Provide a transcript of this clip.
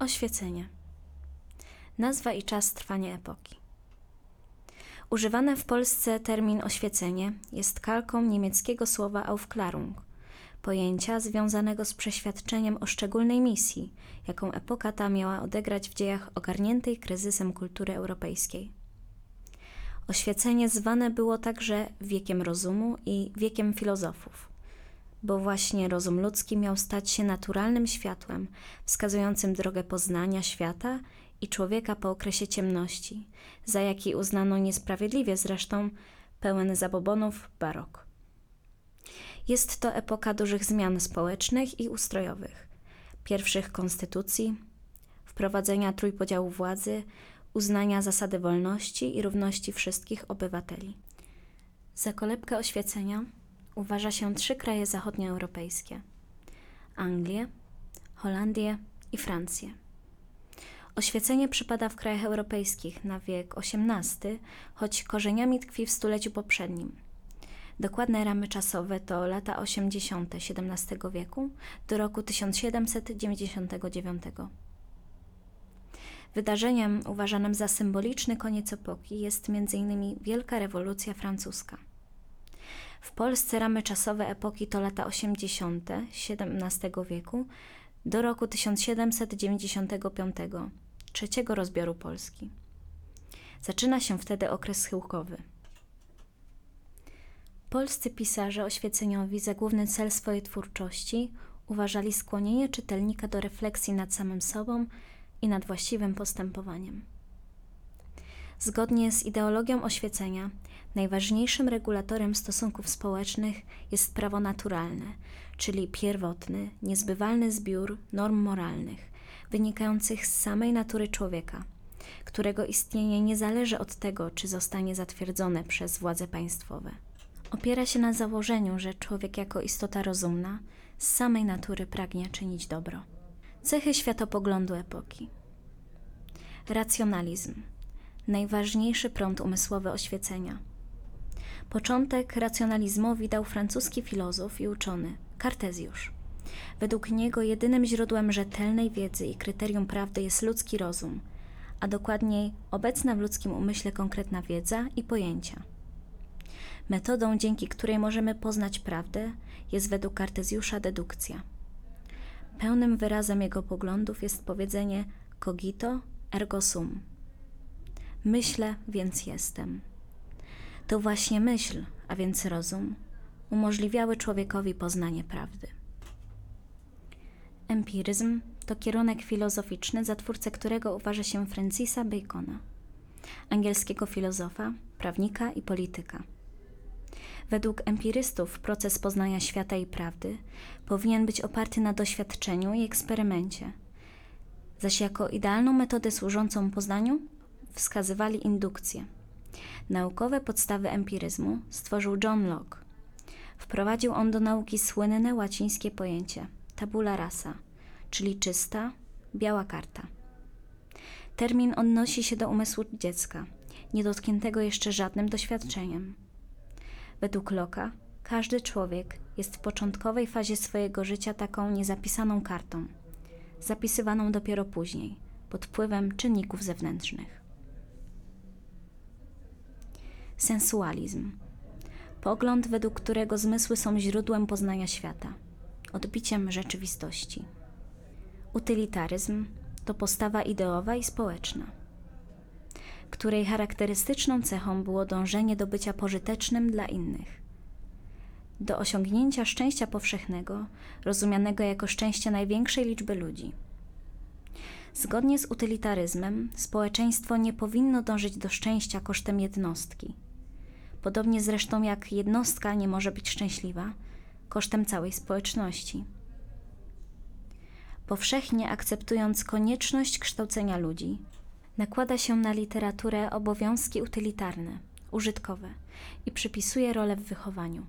Oświecenie. Nazwa i czas trwania epoki. Używany w Polsce termin oświecenie jest kalką niemieckiego słowa Aufklärung, pojęcia związanego z przeświadczeniem o szczególnej misji, jaką epoka ta miała odegrać w dziejach ogarniętej kryzysem kultury europejskiej. Oświecenie zwane było także wiekiem rozumu i wiekiem filozofów, bo właśnie rozum ludzki miał stać się naturalnym światłem, wskazującym drogę poznania świata i człowieka po okresie ciemności, za jaki uznano niesprawiedliwie zresztą pełen zabobonów barok. Jest to epoka dużych zmian społecznych i ustrojowych, pierwszych konstytucji, wprowadzenia trójpodziału władzy, uznania zasady wolności i równości wszystkich obywateli. Za kolebkę oświecenia uważa się trzy kraje zachodnioeuropejskie: Anglię, Holandię i Francję. Oświecenie przypada w krajach europejskich na wiek XVIII, choć korzeniami tkwi w stuleciu poprzednim. Dokładne ramy czasowe to lata 80. XVII wieku do roku 1799. Wydarzeniem uważanym za symboliczny koniec epoki jest m.in. Wielka Rewolucja Francuska. W Polsce ramy czasowe epoki to lata 80. XVII wieku do roku 1795, trzeciego rozbioru Polski. Zaczyna się wtedy okres schyłkowy. Polscy pisarze oświeceniowi za główny cel swojej twórczości uważali skłonienie czytelnika do refleksji nad samym sobą i nad właściwym postępowaniem. Zgodnie z ideologią oświecenia, najważniejszym regulatorem stosunków społecznych jest prawo naturalne, czyli pierwotny, niezbywalny zbiór norm moralnych, wynikających z samej natury człowieka, którego istnienie nie zależy od tego, czy zostanie zatwierdzone przez władze państwowe. Opiera się na założeniu, że człowiek jako istota rozumna z samej natury pragnie czynić dobro. Cechy światopoglądu epoki. Racjonalizm najważniejszy prąd umysłowy oświecenia. Początek racjonalizmowi dał francuski filozof i uczony Kartezjusz. Według niego jedynym źródłem rzetelnej wiedzy i kryterium prawdy jest ludzki rozum, a dokładniej obecna w ludzkim umyśle konkretna wiedza i pojęcia. Metodą, dzięki której możemy poznać prawdę, jest według Kartezjusza dedukcja. Pełnym wyrazem jego poglądów jest powiedzenie cogito ergo sum. Myślę, więc jestem. To właśnie myśl, a więc rozum, umożliwiały człowiekowi poznanie prawdy. Empiryzm to kierunek filozoficzny, za twórcę którego uważa się Francisa Bacona, angielskiego filozofa, prawnika i polityka. Według empirystów proces poznania świata i prawdy powinien być oparty na doświadczeniu i eksperymencie, zaś jako idealną metodę służącą poznaniu wskazywali indukcję. Naukowe podstawy empiryzmu stworzył John Locke. Wprowadził on do nauki słynne łacińskie pojęcie tabula rasa, czyli czysta, biała karta. Termin odnosi się do umysłu dziecka, niedotkniętego jeszcze żadnym doświadczeniem. Według Locke'a każdy człowiek jest w początkowej fazie swojego życia taką niezapisaną kartą, zapisywaną dopiero później, pod wpływem czynników zewnętrznych. Sensualizm pogląd, według którego zmysły są źródłem poznania świata, odbiciem rzeczywistości. Utylitaryzm to postawa ideowa i społeczna, której charakterystyczną cechą było dążenie do bycia pożytecznym dla innych, do osiągnięcia szczęścia powszechnego, rozumianego jako szczęście największej liczby ludzi. Zgodnie z utylitaryzmem, społeczeństwo nie powinno dążyć do szczęścia kosztem jednostki. Podobnie zresztą jak jednostka nie może być szczęśliwa kosztem całej społeczności. Powszechnie akceptując konieczność kształcenia ludzi, nakłada się na literaturę obowiązki utylitarne, użytkowe i przypisuje rolę w wychowaniu.